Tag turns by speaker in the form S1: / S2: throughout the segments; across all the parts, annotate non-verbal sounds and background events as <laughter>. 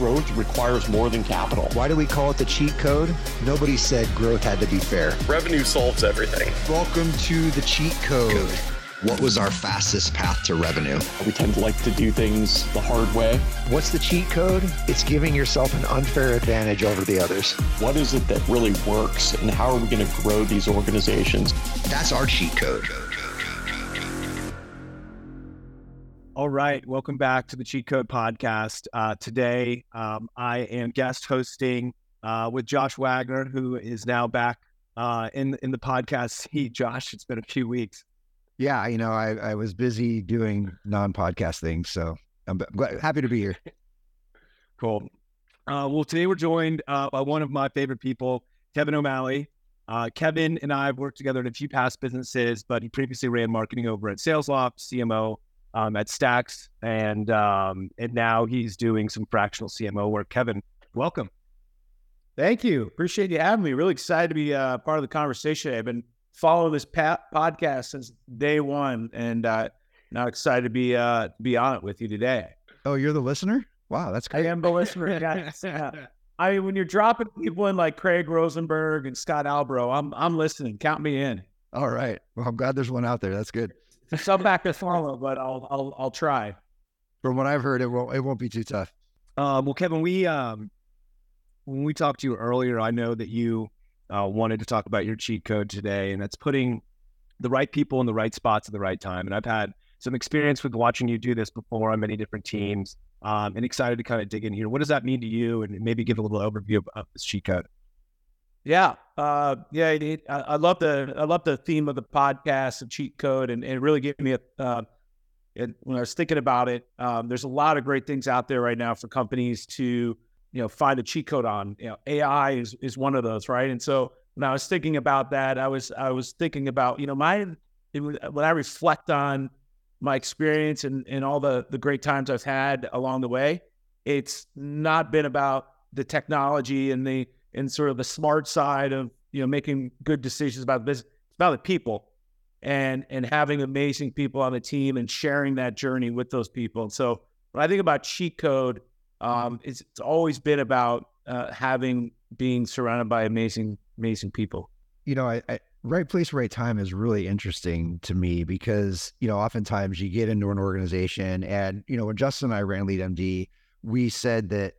S1: growth requires more than capital.
S2: Why do we call it the cheat code? Nobody said growth had to be fair.
S3: Revenue solves everything.
S2: Welcome to the cheat code. What was our fastest path to revenue?
S1: We tend to like to do things the hard way.
S2: What's the cheat code? It's giving yourself an unfair advantage over the others.
S1: What is it that really works and how are we going to grow these organizations?
S2: That's our cheat code.
S4: All right, welcome back to the Cheat Code Podcast. Uh, today, um, I am guest hosting uh, with Josh Wagner, who is now back uh, in in the podcast seat. <laughs> Josh, it's been a few weeks.
S2: Yeah, you know, I, I was busy doing non-podcast things, so I'm glad, happy to be here. <laughs>
S4: Cool. Uh, well, today we're joined uh, by one of my favorite people, Kevin O'Malley. Uh, Kevin and I have worked together in a few past businesses, but he previously ran marketing over at SalesLoft, CMO um, at Stax, and um, and now he's doing some fractional CMO work. Kevin, welcome.
S5: Thank you. Appreciate you having me. Really excited to be uh, part of the conversation. I've been following this pa- podcast since day one, and uh, now excited to be uh, be on it with you today.
S2: Oh, you're the listener? Wow, that's great.
S5: I am the listener. Yes. <laughs> yeah. I mean, when you're dropping people in like Craig Rosenberg and Scott Albro, I'm I'm listening. Count me in.
S2: All right. Well, I'm glad there's one out there. That's good.
S5: Some back to follow, but I'll I'll I'll try.
S2: From what I've heard, it won't it won't be too tough.
S4: Um, well, Kevin, we um, when we talked to you earlier, I know that you uh, wanted to talk about your cheat code today, and that's putting the right people in the right spots at the right time. And I've had some experience with watching you do this before on many different teams, um, and excited to kind of dig in here. What does that mean to you, and maybe give a little overview of, of this cheat code?
S5: Yeah, uh, yeah, it, I, I, love the I love the theme of the podcast, of cheat code, and, and it really gave me a. Uh, it, when I was thinking about it, um, there's a lot of great things out there right now for companies to you know find a cheat code on you know ai is, is one of those right and so when i was thinking about that i was i was thinking about you know my when i reflect on my experience and, and all the the great times i've had along the way it's not been about the technology and the and sort of the smart side of you know making good decisions about business it's about the people and and having amazing people on the team and sharing that journey with those people and so when i think about cheat code um, it's, it's always been about uh, having being surrounded by amazing, amazing people.
S2: You know, I, I, right place, right time is really interesting to me because you know, oftentimes you get into an organization, and you know, when Justin and I ran Lead MD, we said that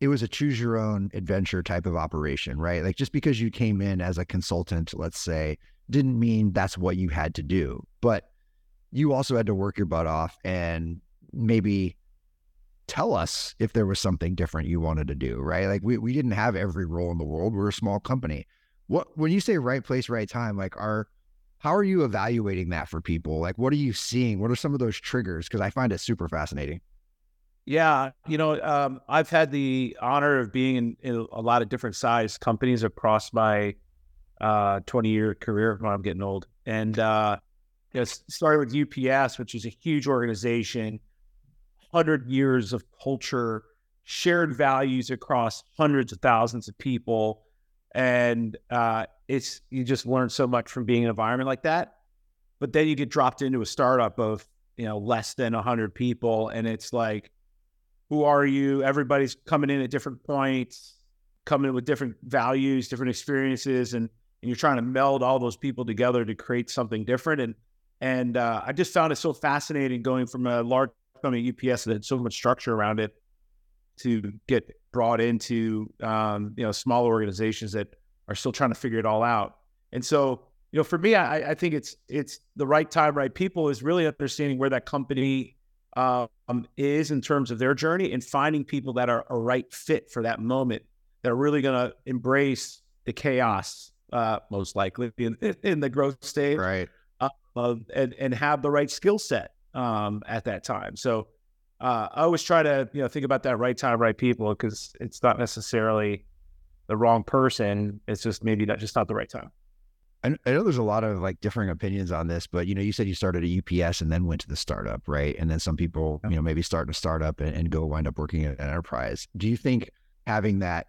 S2: it was a choose your own adventure type of operation, right? Like just because you came in as a consultant, let's say, didn't mean that's what you had to do, but you also had to work your butt off and maybe tell us if there was something different you wanted to do, right? Like we, we didn't have every role in the world. We're a small company. What when you say right place, right time, like are how are you evaluating that for people? Like what are you seeing? What are some of those triggers? Because I find it super fascinating.
S5: Yeah, you know, um, I've had the honor of being in, in, a lot of different size companies across my uh, 20 year career when I'm getting old. And uh, you know, started with UPS, which is a huge organization hundred years of culture, shared values across hundreds of thousands of people, and uh, it's you just learn so much from being in an environment like that. But then you get dropped into a startup of you know less than hundred people, and it's like, who are you? Everybody's coming in at different points, coming in with different values, different experiences, and and you're trying to meld all those people together to create something different. And and uh, I just found it so fascinating going from a large company UPS that had so much structure around it to get brought into um, you know small organizations that are still trying to figure it all out. And so you know, for me, I, I think it's it's the right time, right people is really understanding where that company um, is in terms of their journey and finding people that are a right fit for that moment that are really going to embrace the chaos, uh, most likely in, in, the growth stage,
S2: right?
S5: Uh, and and have the right skill set um, at that time. So uh, I always try to you know think about that right time, right people, because it's not necessarily the wrong person. It's just maybe not just not the right time.
S2: I, I know there's a lot of like differing opinions on this, but you know, you said you started at UPS and then went to the startup, right? And then some people, you know, maybe start a startup and, and go wind up working at an enterprise. Do you think having that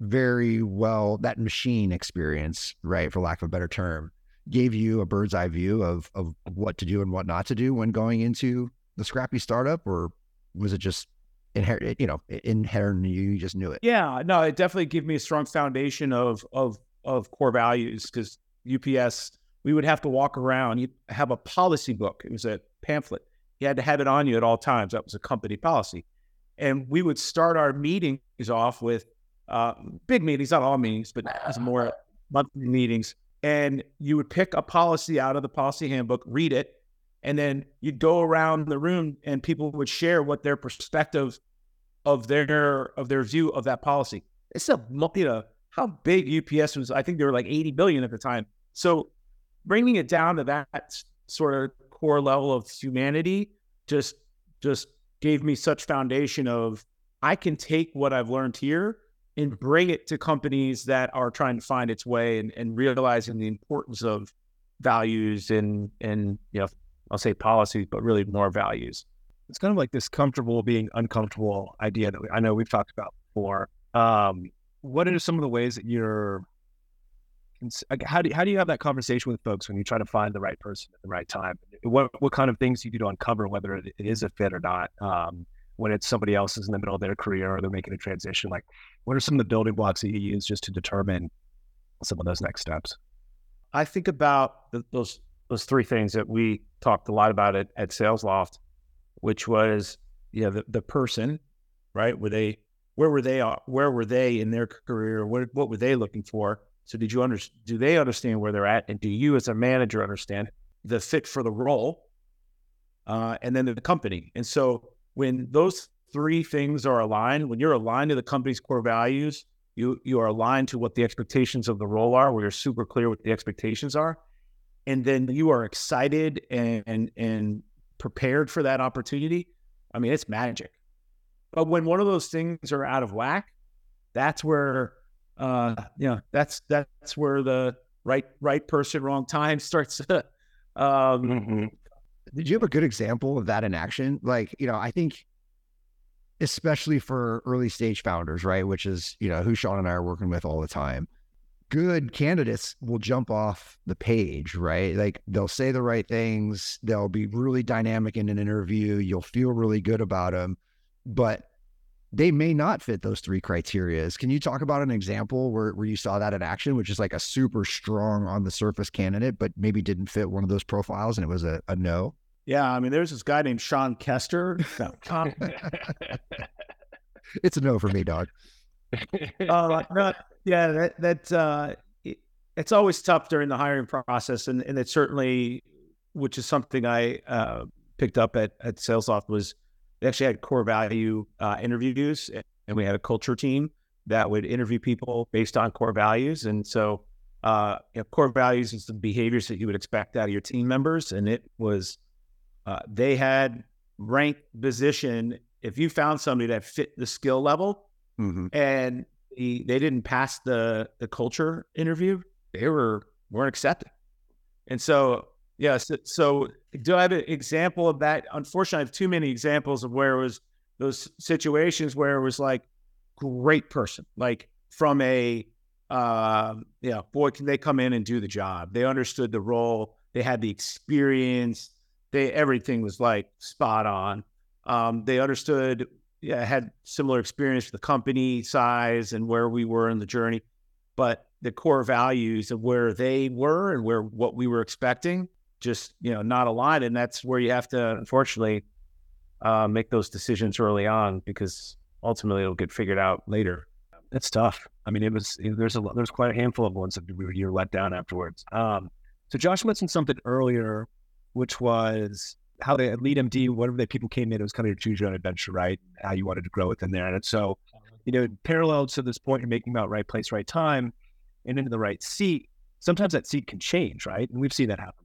S2: very well that machine experience, right, for lack of a better term, gave you a bird's eye view of of what to do and what not to do when going into the scrappy startup, or was it just inherent, you know, inherent you. You just knew it.
S5: Yeah, no, it definitely gave me a strong foundation of of of core values because UPS, we would have to walk around. You have a policy book. It was a pamphlet. You had to have it on you at all times. That was a company policy, and we would start our meetings off with uh, big meetings, not all meetings, but <laughs> as more monthly meetings. And you would pick a policy out of the policy handbook, read it, and then you'd go around the room and people would share what their perspective of their of their view of that policy. It's a you know how big UPS was. I think they were like 80 billion at the time. So bringing it down to that sort of core level of humanity just just gave me such foundation of I can take what I've learned here and bring it to companies that are trying to find its way and, and realizing the importance of values and and you know I'll say policies, but really more values.
S4: It's kind of like this comfortable being uncomfortable idea that we, I know we've talked about before. Um, what are some of the ways that you're how do how do you have that conversation with folks when you try to find the right person at the right time? What what kind of things do you do to uncover whether it is a fit or not? Um, when it's somebody else is in the middle of their career or they're making a transition, like what are some of the building blocks that you use just to determine some of those next steps?
S5: I think about the, those those three things that we talked a lot about it at SalesLoft, which was you know the, the person, right? Were they where were they where were they in their career? What what were they looking for? So did you under, do they understand where they're at, and do you as a manager understand the fit for the role, uh, and then the company? And so when those three things are aligned, when you're aligned to the company's core values, you you are aligned to what the expectations of the role are, where you're super clear what the expectations are and then you are excited and, and and prepared for that opportunity, I mean, it's magic. But when one of those things are out of whack, that's where uh you know, that's that's where the right right person, wrong time starts To, um
S2: mm-hmm. Did you have a good example of that in action? Like, you know, I think especially for early stage founders, right? Which is, you know, who Sean and I are working with all the time good candidates will jump off the page, right? Like they'll say the right things, they'll be really dynamic in an interview, you'll feel really good about them, but they may not fit those three criterias. Can you talk about an example where, where you saw that in action, which is like a super strong on the surface candidate, but maybe didn't fit one of those profiles and it was a, a no?
S5: Yeah, I mean, there's this guy named Sean Kester. <laughs>
S2: it's a no for me, dog.
S5: uh, no, yeah, that that uh, it, it's always tough during the hiring process, and and it certainly, which is something I uh, picked up at at SalesLoft was they actually had core value uh, interviews, and we had a culture team that would interview people based on core values, and so. Uh, you know, core values is the behaviors that you would expect out of your team members, and it was uh, they had ranked position. If you found somebody that fit the skill level, mm-hmm. and the, they didn't pass the the culture interview, they were weren't accepted. And so, yeah, so, so do I have an example of that? Unfortunately, I have too many examples of where it was those situations where it was like great person, like from a uh, yeah, boy, can they come in and do the job? They understood the role, they had the experience, they everything was like spot on. Um, they understood yeah, had similar experience with the company size and where we were in the journey, but the core values of where they were and where what we were expecting just you know not aligned, and that's where you have to unfortunately uh, make those decisions early on because ultimately it'll get figured out later.
S4: It's tough. I mean, it was there's a there's quite a handful of ones that you're let down afterwards. Um, so Josh mentioned something earlier, which was how they lead MD, whatever the people came in, it was kind of your choose your own adventure, right? How you wanted to grow within there. And so, you know, parallel to this point, you're making about right place, right time, and into the right seat. Sometimes that seat can change, right? And we've seen that happen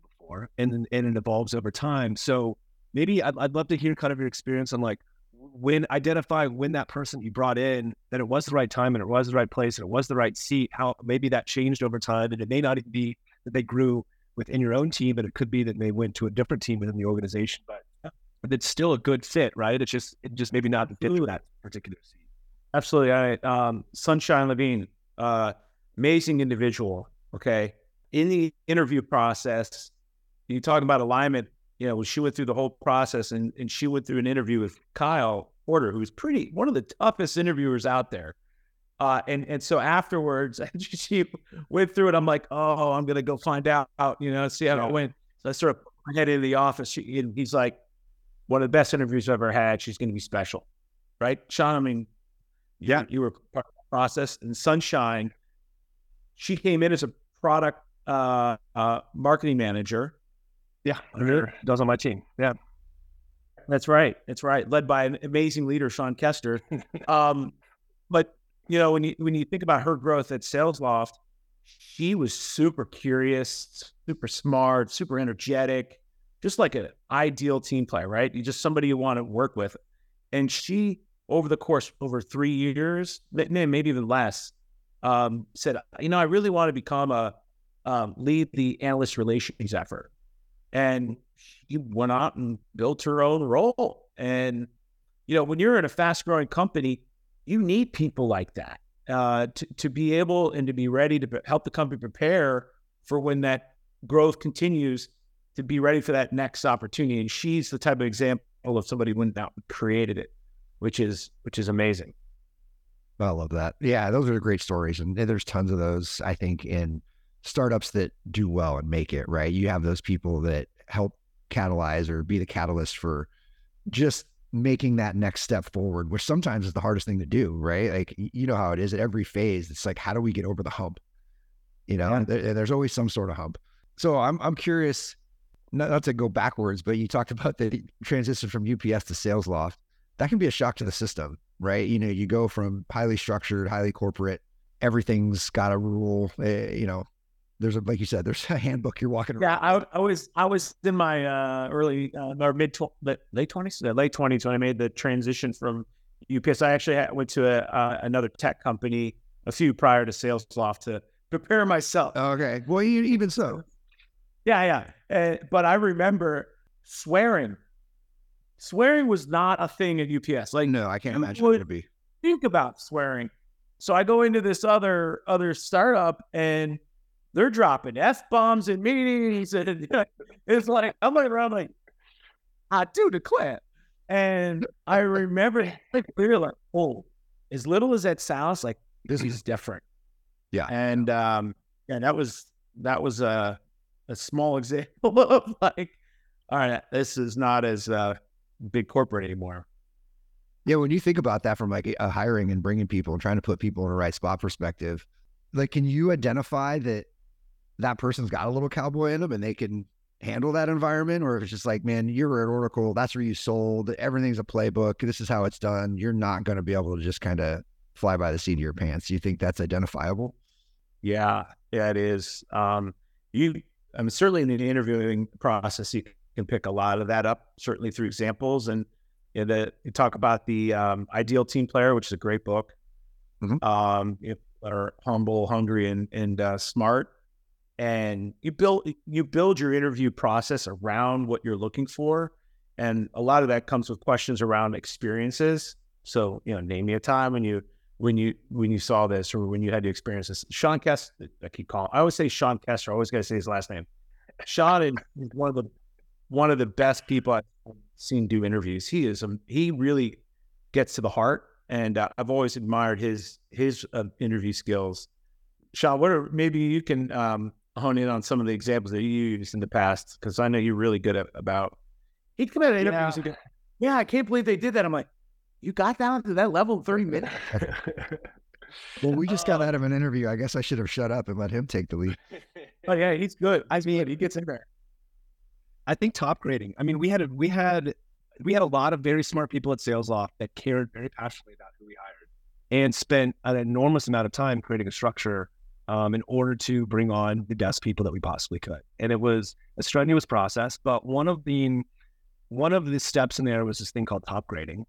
S4: and and it evolves over time. So maybe I'd, I'd love to hear kind of your experience on like when identify when that person you brought in that it was the right time and it was the right place and it was the right seat. How maybe that changed over time, and it may not even be that they grew within your own team, but it could be that they went to a different team within the organization. But but it's still a good fit, right? It's just it just maybe not fit for that particular seat.
S5: Absolutely. I um, Sunshine Levine, uh, amazing individual. Okay, in the interview process, you talk about alignment. You know, she went through the whole process, and and she went through an interview with Kyle. Porter, who's pretty one of the toughest interviewers out there. Uh, and and so afterwards, <laughs> she went through it. I'm like, oh, I'm gonna go find out, you know, see how it went. So I sort of head into the office. She, he's like, one of the best interviews I've ever had. She's gonna be special, right, Sean? I mean, yeah, you, you were part of the process. And Sunshine, she came in as a product uh, uh, marketing manager.
S4: Yeah, does on my team. Yeah.
S5: That's right. That's right. Led by an amazing leader, Sean Kester. um, but you know, when you when you think about her growth at SalesLoft, she was super curious, super smart, super energetic, just like an ideal team player, right? You just somebody you want to work with. And she, over the course over three years, maybe even less, um, said, you know, I really want to become a um, lead the analyst relations effort. And she went out and built her own role. And, you know, when you're in a fast growing company, you need people like that uh, to, to be able and to be ready to help the company prepare for when that growth continues to be ready for that next opportunity. And she's the type of example of somebody who went out and created it, which is which is amazing.
S2: I love that. Yeah, those are great stories, and there's tons of those. I think in startups that do well and make it right. You have those people that help catalyze or be the catalyst for just making that next step forward, which sometimes is the hardest thing to do, right? Like you know how it is at every phase. It's like how do we get over the hump? You know, yeah. there, there's always some sort of hump. So I'm I'm curious, not, not to go backwards, but you talked <laughs> about the transition from UPS to SalesLoft. That can be a shock to the system, right? You know, you go from highly structured, highly corporate, everything's got a rule. Uh, you know, there's a like you said, there's a handbook you're walking
S5: around. Yeah, I, I was I was in my uh, early uh, or mid tw- late twenties, late twenties when I made the transition from UPS. I actually went to a, uh, another tech company a few prior to sales SalesLoft to prepare myself.
S2: Okay, well, even so,
S5: yeah, yeah. Uh, but I remember swearing. Swearing was not a thing at UPS. Like,
S2: no, I can't imagine it to be.
S5: Think about swearing. So I go into this other other startup and they're dropping f bombs in meetings, <laughs> and it's like I'm like around like I do declare. And I remember like <laughs> we were like, oh, as little as that sounds, like <clears throat> this is different.
S2: Yeah.
S5: And um, yeah, that was that was a a small example <laughs> of like, all right, this is not as uh, big corporate anymore.
S2: Yeah, when you think about that from like a hiring and bringing people and trying to put people in the right spot perspective, like, can you identify that that person's got a little cowboy in them and they can handle that environment, or if it's just like, man, you're at Oracle, that's where you sold, everything's a playbook, this is how it's done. You're not going to be able to just kind of fly by the seat of your pants. Do you think that's identifiable?
S5: Yeah, yeah, it is. Um, you, I mean, certainly in the interviewing process, you can pick a lot of that up, certainly through examples. And you, know, the, you talk about the um, Ideal Team Player, which is a great book. Mm-hmm. Um, you know, are humble, hungry, and and uh, smart and you build you build your interview process around what you're looking for and a lot of that comes with questions around experiences. So you know name me a time when you when you when you saw this or when you had to experience. This sean kester i keep calling i always say sean kester i always got to say his last name. Sean is one of the one of the best people i've seen do interviews. He is um, he really gets to the heart and uh, i've always admired his his uh, interview skills. Sean what are maybe you can um, hone in on some of the examples that you used in the past because I know you're really good at about. He'd come out of interviews yeah. and go, "Yeah, I can't believe they did that." I'm like, "You got down to that level in 30 minutes." <laughs>
S2: well, we just got out of an interview. I guess I should have shut up and let him take the lead.
S5: but <laughs> oh, yeah, he's good. I mean,
S4: he gets in there. I think top grading. I mean, we had a, we had we had a lot of very smart people at SalesLoft that cared very passionately about who we hired and spent an enormous amount of time creating a structure um, in order to bring on the best people that we possibly could. And it was a strenuous process, but one of the one of the steps in there was this thing called top grading,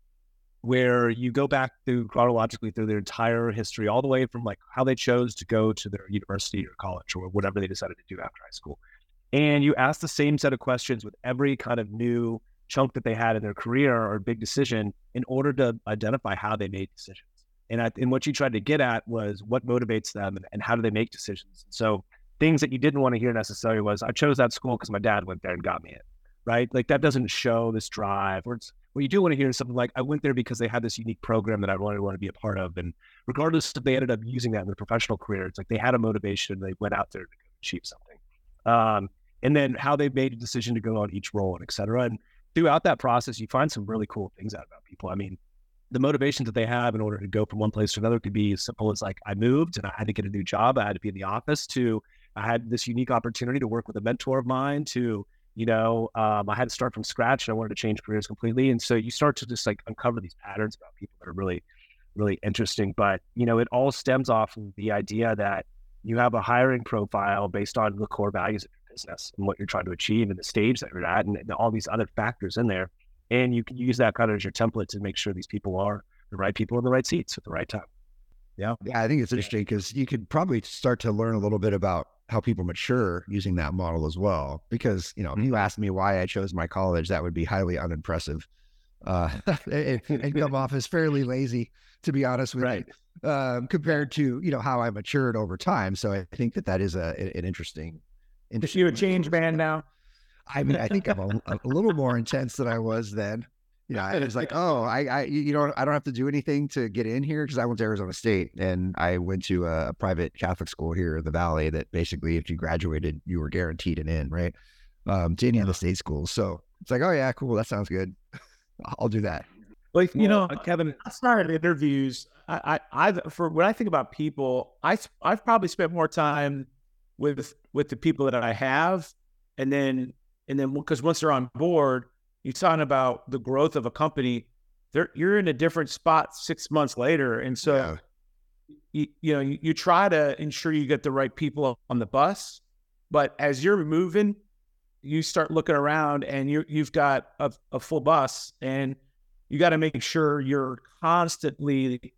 S4: where you go back through chronologically through their entire history, all the way from like how they chose to go to their university or college or whatever they decided to do after high school. And you ask the same set of questions with every kind of new chunk that they had in their career or big decision in order to identify how they made decisions. And, I, and what you tried to get at was what motivates them and, and how do they make decisions. So things that you didn't want to hear necessarily was I chose that school because my dad went there and got me it, right? Like that doesn't show this drive or what you do want to hear is something like, I went there because they had this unique program that I really want to be a part of. And regardless if they ended up using that in their professional career, it's like they had a motivation, they went out there to achieve something. Um, and then how they made a decision to go on each role and et cetera. And throughout that process, you find some really cool things out about people. I mean, the motivations that they have in order to go from one place to another could be as simple as like I moved and I had to get a new job. I had to be in the office to I had this unique opportunity to work with a mentor of mine to, you know, um, I had to start from scratch and I wanted to change careers completely. And so you start to just like uncover these patterns about people that are really, really interesting. But, you know, it all stems off of the idea that you have a hiring profile based on the core values of your business and what you're trying to achieve and the stage that you're at and, and all these other factors in there. And you can use that kind of as your template to make sure these people are the right people in the right seats at the right time.
S2: Yeah. Yeah. I think it's interesting because you could probably start to learn a little bit about how people mature using that model as well. Because, you know, if you mm-hmm. asked me why I chose my college, that would be highly unimpressive uh, <laughs> and, and, come off as fairly lazy, to be honest with
S4: right.
S2: you, um, compared to, you know, how I matured over time. So I think that that is a, an interesting.
S5: interesting you a change man now?
S2: I mean, I think I'm a, a, little more intense than I was then. You know, I was like, oh, I, I, you know, I don't have to do anything to get in here because I went to Arizona State and I went to a, private Catholic school here in the Valley that basically, if you graduated, you were guaranteed an in, right? Um, to any of the state schools. So it's like, oh yeah, cool, that sounds good. <laughs> I'll do that.
S5: Like you know, Kevin, I started interviews. I, I, I've for when I think about people, I, I've probably spent more time with with the people that I have, and then and then because once they're on board, you're talking about the growth of a company. They're, you're in a different spot six months later, and so yeah. you, you know you, you try to ensure you get the right people on the bus. But as you're moving, you start looking around, and you you've got a, a full bus, and you got to make sure you're constantly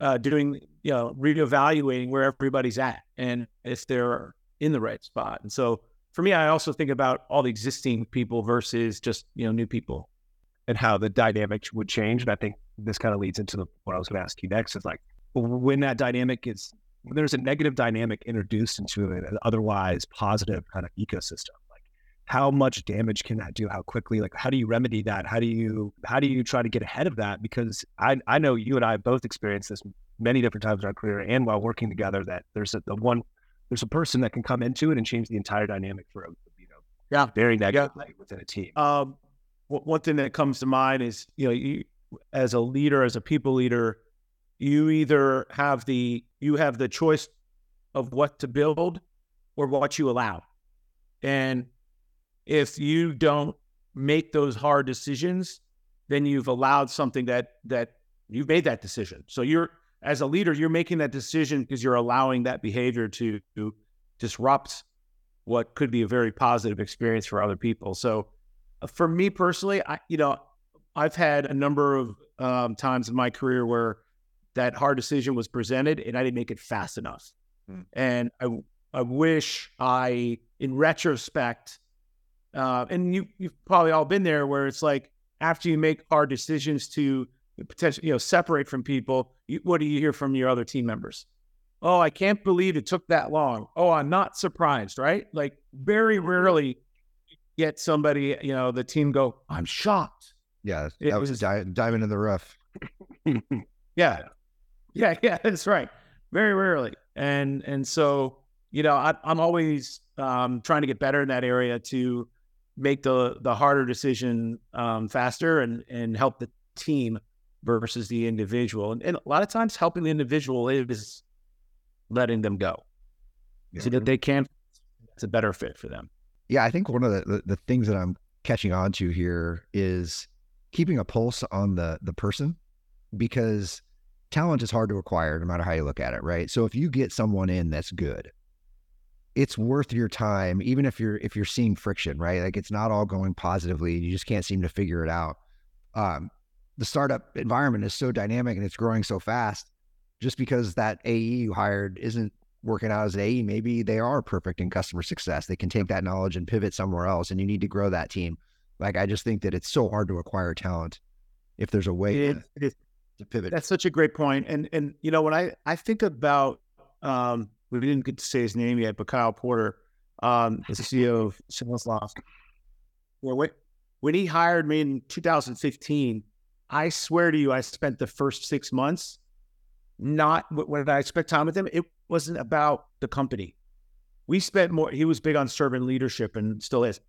S5: uh, doing, you know, reevaluating where everybody's at and if they're in the right spot. And so for me, I also think about all the existing people versus just you know new people
S4: and how the dynamic would change. And I think this kind of leads into the, what I was going to ask you next. Is like when that dynamic is when there's a negative dynamic introduced into an otherwise positive kind of ecosystem. Like how much damage can that do? How quickly? Like how do you remedy that? How do you how do you try to get ahead of that? Because I I know you and I both experienced this many different times in our career and while working together that there's a, the one there's a person that can come into it and change the entire dynamic for a you know
S5: yeah
S4: very negative yeah. within a team.
S5: Um, one thing that comes to mind is you know you as a leader as a people leader you either have the you have the choice of what to build or what you allow and if you don't make those hard decisions then you've allowed something that that you've made that decision so you're as a leader, you're making that decision because you're allowing that behavior to, to disrupt what could be a very positive experience for other people. So, uh, for me personally, I you know I've had a number of um, times in my career where that hard decision was presented and I didn't make it fast enough, mm. and I I wish I, in retrospect, uh, and you you've probably all been there where it's like after you make hard decisions to potentially, you know, separate from people. You, what do you hear from your other team members? Oh, I can't believe it took that long. Oh, I'm not surprised, right? Like very rarely get somebody, you know, the team go, I'm shocked.
S2: Yeah, that it was, was di- diamond in the rough. <laughs>
S5: yeah, yeah, yeah. <laughs> That's right. Very rarely, and and so you know, I, am always um, trying to get better in that area to make the the harder decision um, faster and and help the team versus the individual. And, and a lot of times helping the individual is letting them go yeah. so that they can, it's a better fit for them.
S2: Yeah. I think one of the, the, the things that I'm catching on to here is keeping a pulse on the, the person because talent is hard to acquire no matter how you look at it. Right. So if you get someone in that's good, it's worth your time, even if you're if you're seeing friction, right? Like it's not all going positively. You just can't seem to figure it out. Um, the startup environment is so dynamic and it's growing so fast. Just because that AE you hired isn't working out as an AE, maybe they are perfect in customer success. They can take that knowledge and pivot somewhere else, and you need to grow that team. Like I just think that it's so hard to acquire talent if there's a way it, to, it to pivot.
S5: That's such a great point. And and you know when I I think about um we didn't get to say his name yet, but Kyle Porter, um, is the <laughs> CEO of Salesloft. Well, wait, when he hired me in 2015, I swear to you, I spent the first six months not when I spent time with him, it wasn't about the company. We spent more, he was big on servant leadership and still is.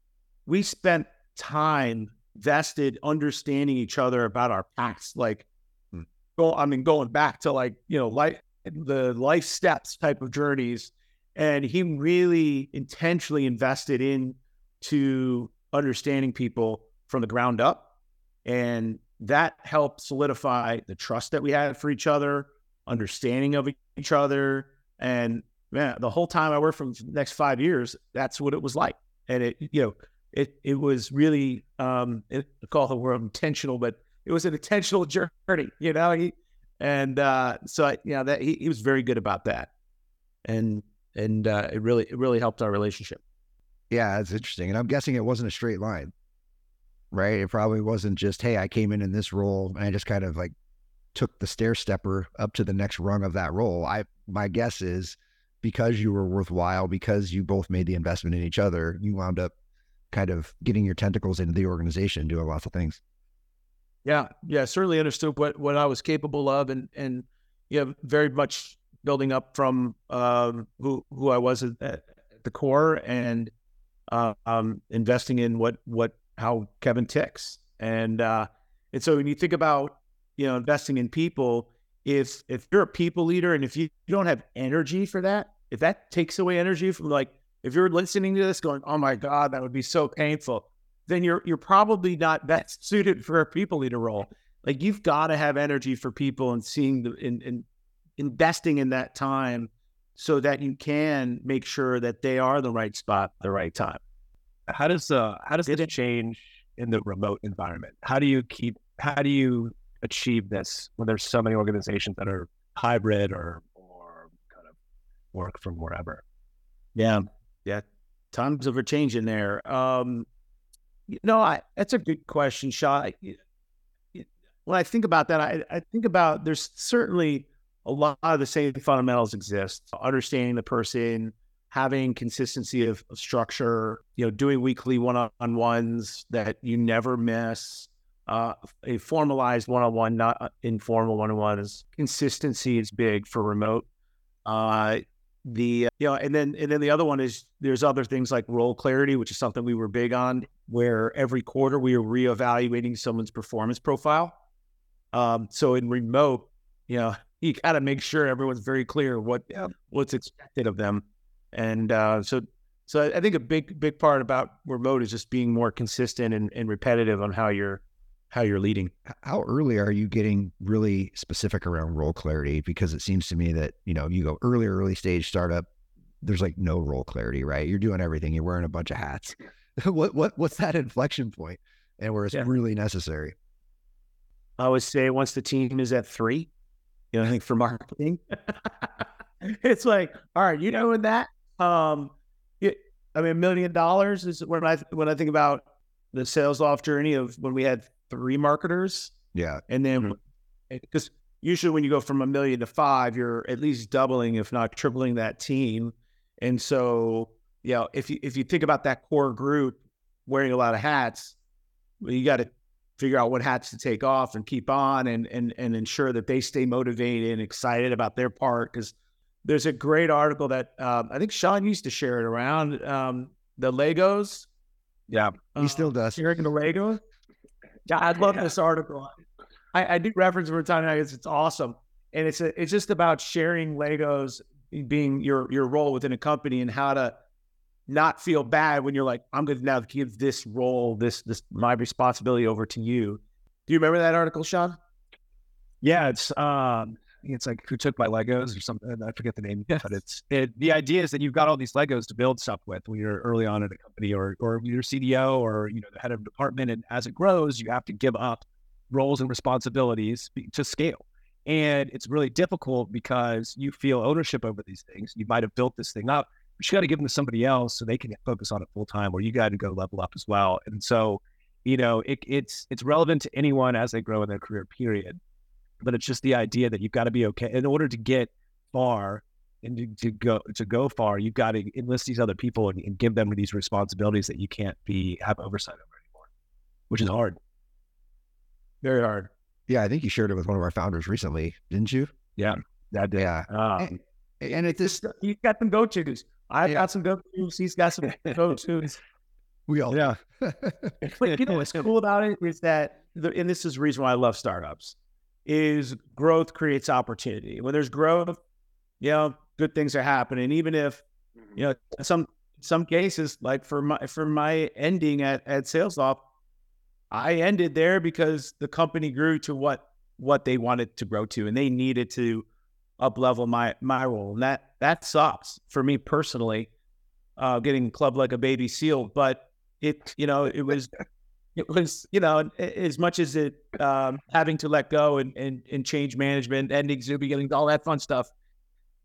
S5: We spent time vested understanding each other about our past, like, hmm. go, I mean, going back to like, you know, like the life steps type of journeys. And he really intentionally invested in to understanding people from the ground up. And that helped solidify the trust that we had for each other, understanding of each other. And man, the whole time I worked for the next five years, that's what it was like. And it, you know, it it was really um it, I call the word intentional, but it was an intentional <laughs> journey, you know. He and uh so I, you know that he, he was very good about that. And and uh it really it really helped our relationship.
S2: Yeah, it's interesting. And I'm guessing it wasn't a straight line. Right? It probably wasn't just, hey, I came in in this role and I just kind of like took the stair stepper up to the next rung of that role. I my guess is because you were worthwhile, because you both made the investment in each other, you wound up kind of getting your tentacles into the organization, doing lots of things.
S5: Yeah, yeah, certainly understood what what I was capable of, and and yeah, very much building up from um, who who I was at, at the core, and uh, um, investing in what what how Kevin ticks, and uh, and so when you think about you know investing in people, if if you're a people leader and if you, you don't have energy for that, if that takes away energy from like if you're listening to this going, oh my God, that would be so painful, then you're you're probably not best <laughs> suited for a people leader role. Like you've got to have energy for people and seeing the in investing in that time so that you can make sure that they are the right spot, the right time.
S4: How does uh how does it change in the remote environment? How do you keep how do you achieve this when there's so many organizations that are hybrid or or kind of work from wherever?
S5: Yeah, yeah, tons of a change in there. Um, you know, I, that's a good question, Sean. When I think about that, I, I think about there's certainly a lot of the same fundamentals exist. Understanding the person, having consistency of, of structure, you know, doing weekly one-on-ones that you never miss, uh, a formalized one-on-one, not uh, informal one-on-ones. Consistency is big for remote. Uh, the you know, and then and then the other one is there's other things like role clarity, which is something we were big on, where every quarter we are reevaluating someone's performance profile. Um, so in remote, you know, you got to make sure everyone's very clear what yeah. what's expected of them, and uh, so so I think a big big part about remote is just being more consistent and, and repetitive on how you're how you're leading.
S2: How early are you getting really specific around role clarity? Because it seems to me that, you know, you go early, early stage startup, there's like no role clarity, right? You're doing everything. You're wearing a bunch of hats. <laughs> what what what's that inflection point and where it's yeah. really necessary?
S5: I would say once the team is at three, you know, I think for marketing, <laughs> it's like, all right, you know, in that, um, it, I mean, a million dollars is when I when I think about the SalesLoft journey of when we had three marketers.
S2: Yeah.
S5: And then because mm-hmm. usually when you go from a million to five, you're at least doubling, if not tripling that team. And so, you know, if you if you think about that core group wearing a lot of hats, well, you got to figure out what hats to take off and keep on and and and ensure that they stay motivated and excited about their part. Because there's a great article that um, I think Sean used to share it around um, the Legos.
S2: Yeah, he uh, still does.
S5: Sharing the Legos. Yeah, I love yeah. this article. I, I do reference over time because it's awesome, and it's a, it's just about sharing Legos being your your role within a company and how to not feel bad when you're like, I'm going to now give this role, this this my responsibility over to you. Do you remember that article, Sean?
S4: Yeah, it's um, it's like who took my Legos or mm. something. I forget the name, yes. but it's it, the idea is that you've got all these Legos to build stuff with when you're early on in a company, or or you're CDO or you know the head of department, and as it grows, you have to give up roles and responsibilities to scale. And it's really difficult because you feel ownership over these things. You might have built this thing up, but you got to give them to somebody else so they can focus on it full time, or you got to go level up as well. And so, you know, it, it's it's relevant to anyone as they grow in their career. Period but it's just the idea that you've got to be okay in order to get far and to, to go to go far. You've got to enlist these other people and, and, give them these responsibilities that you can't be have oversight over anymore.
S5: which is hard. Very hard.
S2: Yeah, I think you shared it with one of our founders recently, didn't you?
S5: Yeah, that.
S2: Yeah.
S5: Um,
S2: And it just <laughs>
S5: he's got some go tos. I've
S2: Yeah.
S5: got some go tos. He's got some <laughs> go tos.
S2: we all
S5: Yeah. <laughs> But you know what's cool about it is that, the, and this is the reason why I love startups, is growth creates opportunity. When there's growth, you know, good things are happening. Even if, you know, some some cases, like for my for my ending at at SalesLoft, I ended there because the company grew to what what they wanted to grow to, and they needed to up level my my role, and that that sucks for me personally, uh, getting clubbed like a baby seal. But it, you know, it was <laughs> it was you know as much as it um, having to let go and, and and change management, ending Zuby, getting all that fun stuff.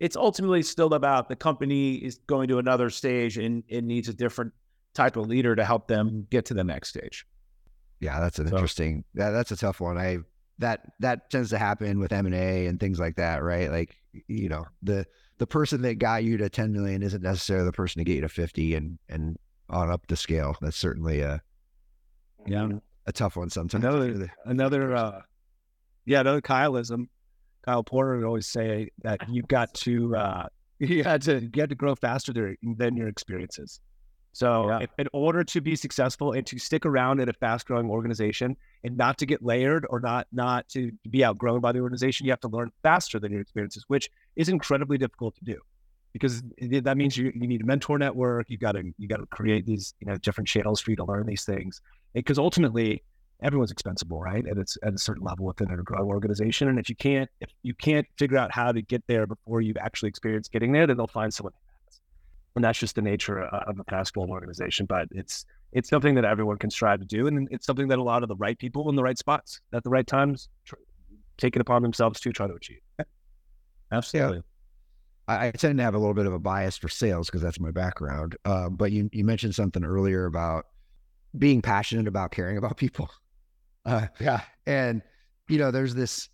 S5: It's ultimately still about the company is going to another stage and it needs a different type of leader to help them get to the next stage.
S2: Yeah, that's an
S5: So-
S2: interesting. That, that's a tough one. I that that tends to happen with M and A and things like that, right? Like you know the the person that got you to 10 million isn't necessarily the person to get you to 50 and and on up the scale. That's certainly a
S5: Yeah.
S2: a tough one sometimes.
S5: Another- Another, uh, yeah, another Kyleism. Kyle Porter would always say that you've got to, uh, <laughs> you had to, you had to grow faster than, your experiences. So,
S4: Yeah.
S5: in, in order to be successful and to stick around in a fast-growing organization and not to get layered or not not to be outgrown by the organization, you have to learn faster than your experiences, which is incredibly difficult to do because that means you, you need a mentor network. You got to you got to create these you know different channels for you to learn these things because ultimately everyone's expensible, right? And it's at a certain level within a growing organization. And if you can't, if you can't figure out how to get there before you've actually experienced getting there, then they'll find someone. And that's just the nature uh, of a fast growing organization. But it's it's something that everyone can strive to do, and it's something that a lot of the right people in the right spots at the right times tr- take it upon themselves to try to achieve. Absolutely.
S2: I, I tend to have a little bit of a bias for sales because that's my background. Uh, but you you mentioned something earlier about being passionate about caring about people. <laughs> Uh,
S5: Yeah.
S2: and you know, there's this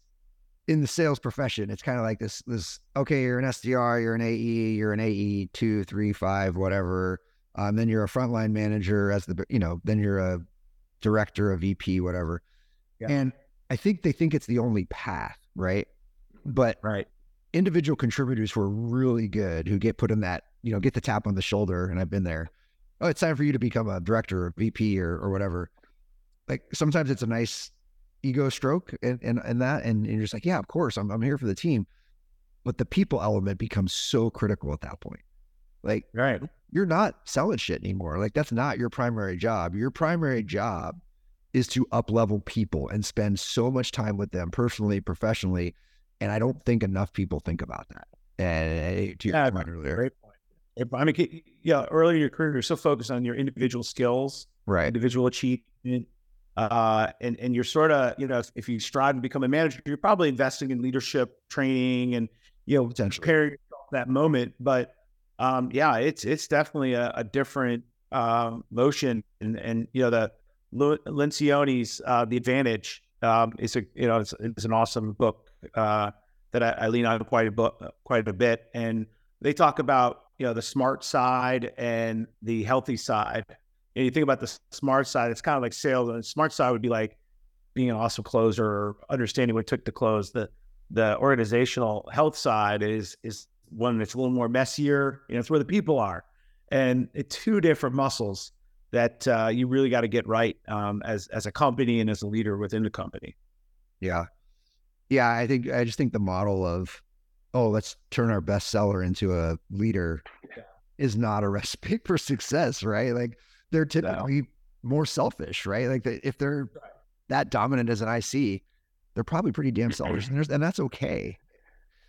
S2: in the sales profession. It's kind of like this. This okay, you're an SDR, you're an AE, you're an AE two, three, five, whatever. Um, then you're a frontline manager as the you know. Then you're a director, a VP, whatever.
S5: Yeah.
S2: And I think they think it's the only path, right? But
S5: Right.
S2: individual contributors who are really good, who get put in that, you know, get the tap on the shoulder, and I've been there. Oh, it's time for you to become a director or VP or, or whatever. Like sometimes it's a nice ego stroke and and, and that, and, and you're just like, yeah, of course, I'm I'm here for the team. But the people element becomes so critical at that point. Like
S5: Right.
S2: you're not selling shit anymore. Like that's not your primary job. Your primary job is to up level people and spend so much time with them personally, professionally. And I don't think enough people think about that. And uh, to your
S5: Yeah,
S2: point earlier,
S5: Great point. If- I mean, yeah, early in your career, you're so focused on your individual skills,
S2: right?
S5: individual achievement, uh, and and you're sort of, you know, if, you strive to become a manager, you're probably investing in leadership training and you know preparing yourself for that moment. But um, yeah, it's it's definitely a, a different um, motion, and and you know the Lencioni's uh, The Advantage um, is a you know it's, it's an awesome book uh, that I, I lean on quite a book quite a bit, and they talk about you know the smart side and the healthy side. And you think about the smart side, it's kind of like sales, and the smart side would be like being an awesome closer or understanding what took to close. The the organizational health side is is one that's a little more messier. You know, it's where the people are, and two different muscles that uh, you really got to get right um, as as a company and as a leader within the company.
S2: Yeah. Yeah. I think, I just think the model of, oh, let's turn our bestseller into a leader
S5: Yeah.
S2: is not a <laughs> recipe for success, right? Like they're typically more selfish, right? Like they, if they're that dominant as an IC, they're probably pretty damn selfish, and, <clears throat> and that's okay.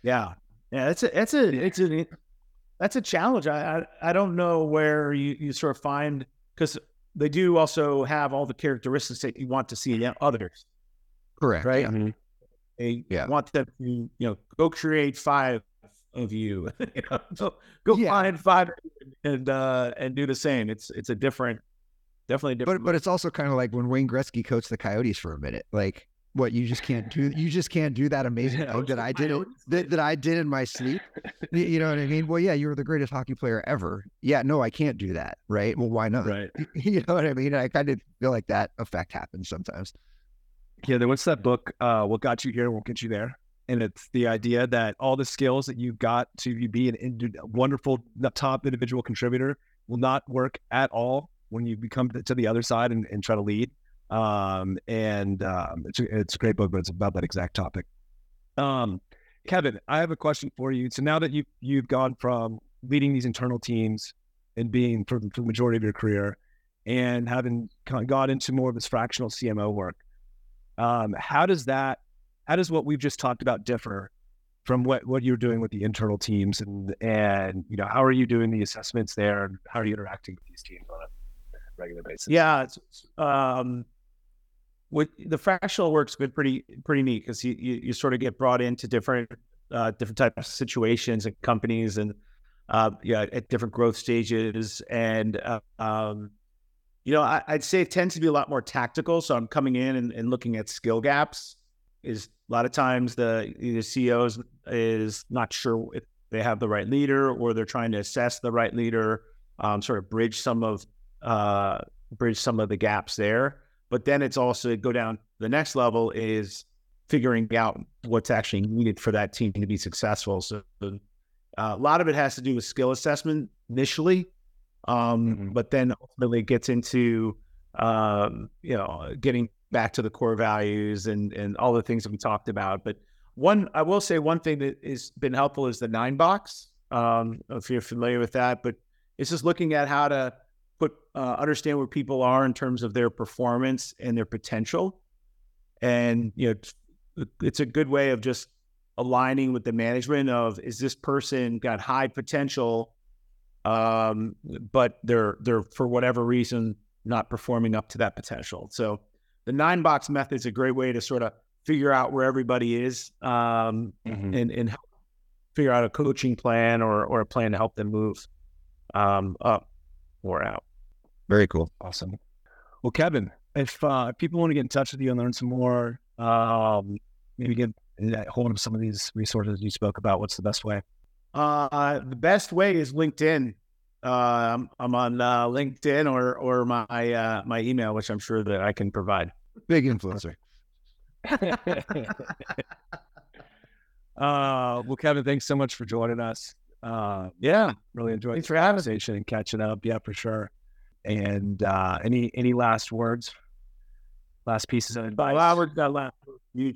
S5: Yeah, yeah, it's a it's a it's a that's a challenge. I I, I don't know where you, you sort of find because they do also have all the characteristics that you want to see in others,
S2: Correct.
S5: right?
S2: Yeah. Mm-hmm.
S5: They
S2: Yeah.
S5: want them to you know go create five of you, <laughs> you know, so go
S2: Yeah.
S5: find five and uh and do the same. It's it's a different, definitely a
S2: But
S5: different.
S2: but it's also kind of like when Wayne Gretzky coached the Coyotes for a minute. Like what you just can't do you just can't do that <laughs> amazing
S4: Yeah,
S2: that I did that, that I did in my sleep. You- You know what I mean? Well, yeah, you were the greatest hockey player ever. Yeah, no, I can't do that, right? Well, why not?
S4: Right. <laughs>
S2: You know what I mean? I kind of feel like that effect happens sometimes.
S4: Yeah, then what's that book? Uh, what got you here won't get you there. And it's the idea that all the skills that you've got to be an indi- wonderful top individual contributor will not work at all when you become to the other side and, and try to lead. Um, and um, it's, a, it's a great book, but it's about that exact topic. Um, Kevin, I have a question for you. So now that you've you've gone from leading these internal teams and being for the, for the majority of your career, and having kind of got into more of this fractional CMO work, um, how does that, how does what we've just talked about differ from what what you're doing with the internal teams, and and you know how are you doing the assessments there, and how are you interacting with these teams on a regular basis?
S5: Yeah, um, with the fractional work's been pretty pretty neat because you, you you sort of get brought into different uh, different types of situations and companies and uh, yeah at different growth stages and uh, um, you know I, I'd say it tends to be a lot more tactical. So I'm coming in and, and looking at skill gaps. Is a lot of times the the CEOs is not sure if they have the right leader or they're trying to assess the right leader, um, sort of bridge some of uh, bridge some of the gaps there. But then it's also go down the next level is figuring out what's actually needed for that team to be successful. So uh, a lot of it has to do with skill assessment initially, um,
S4: Mhm.
S5: but then ultimately it gets into um, you know getting back to the core values and and all the things that we talked about. But one, I will say one thing that has been helpful is the nine box. Um, if you're familiar with that, but it's just looking at how to put uh, understand where people are in terms of their performance and their potential, and you know it's- it's a good way of just aligning with the management of is this person got high potential, um, but they're they're for whatever reason not performing up to that potential. So the nine box method is a great way to sort of figure out where everybody is um,
S4: Mhm.
S5: and and help figure out a coaching plan or or a plan to help them move um, up or out.
S2: Very cool.
S4: Awesome. Well, Kevin, if uh, if people want to get in touch with you and learn some more, um, maybe get hold of some of these resources you spoke about, what's the best way?
S5: Uh, the best way is LinkedIn. Uh, I'm, I'm on uh, LinkedIn or or my uh, my email, which I'm sure that I can provide.
S2: Big influencer. <laughs> <laughs>
S4: uh, well, Kevin, thanks so much for joining us. Uh,
S5: Yeah,
S4: really enjoyed
S5: Thanks
S4: the
S5: for having me.
S4: conversation and catching up. Yeah, for sure. And uh, any any last words? Last pieces of advice?
S5: Well, we're got last you,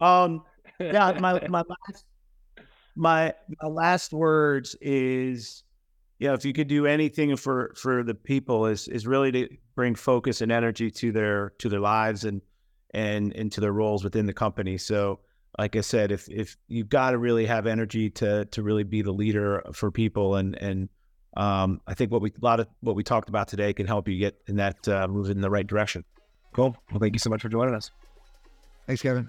S5: Sean. Um, yeah, my <laughs> my last my my last words is, you know if you could do anything for for the people is is really to bring focus and energy to their to their lives and and into their roles within the company. So, like I said, if if you've got to really have energy to to really be the leader for people and and um, I think what we a lot of what we talked about today can help you get in that uh, move in the right direction.
S4: Cool. Well, thank you so much for joining us.
S2: Thanks, Kevin.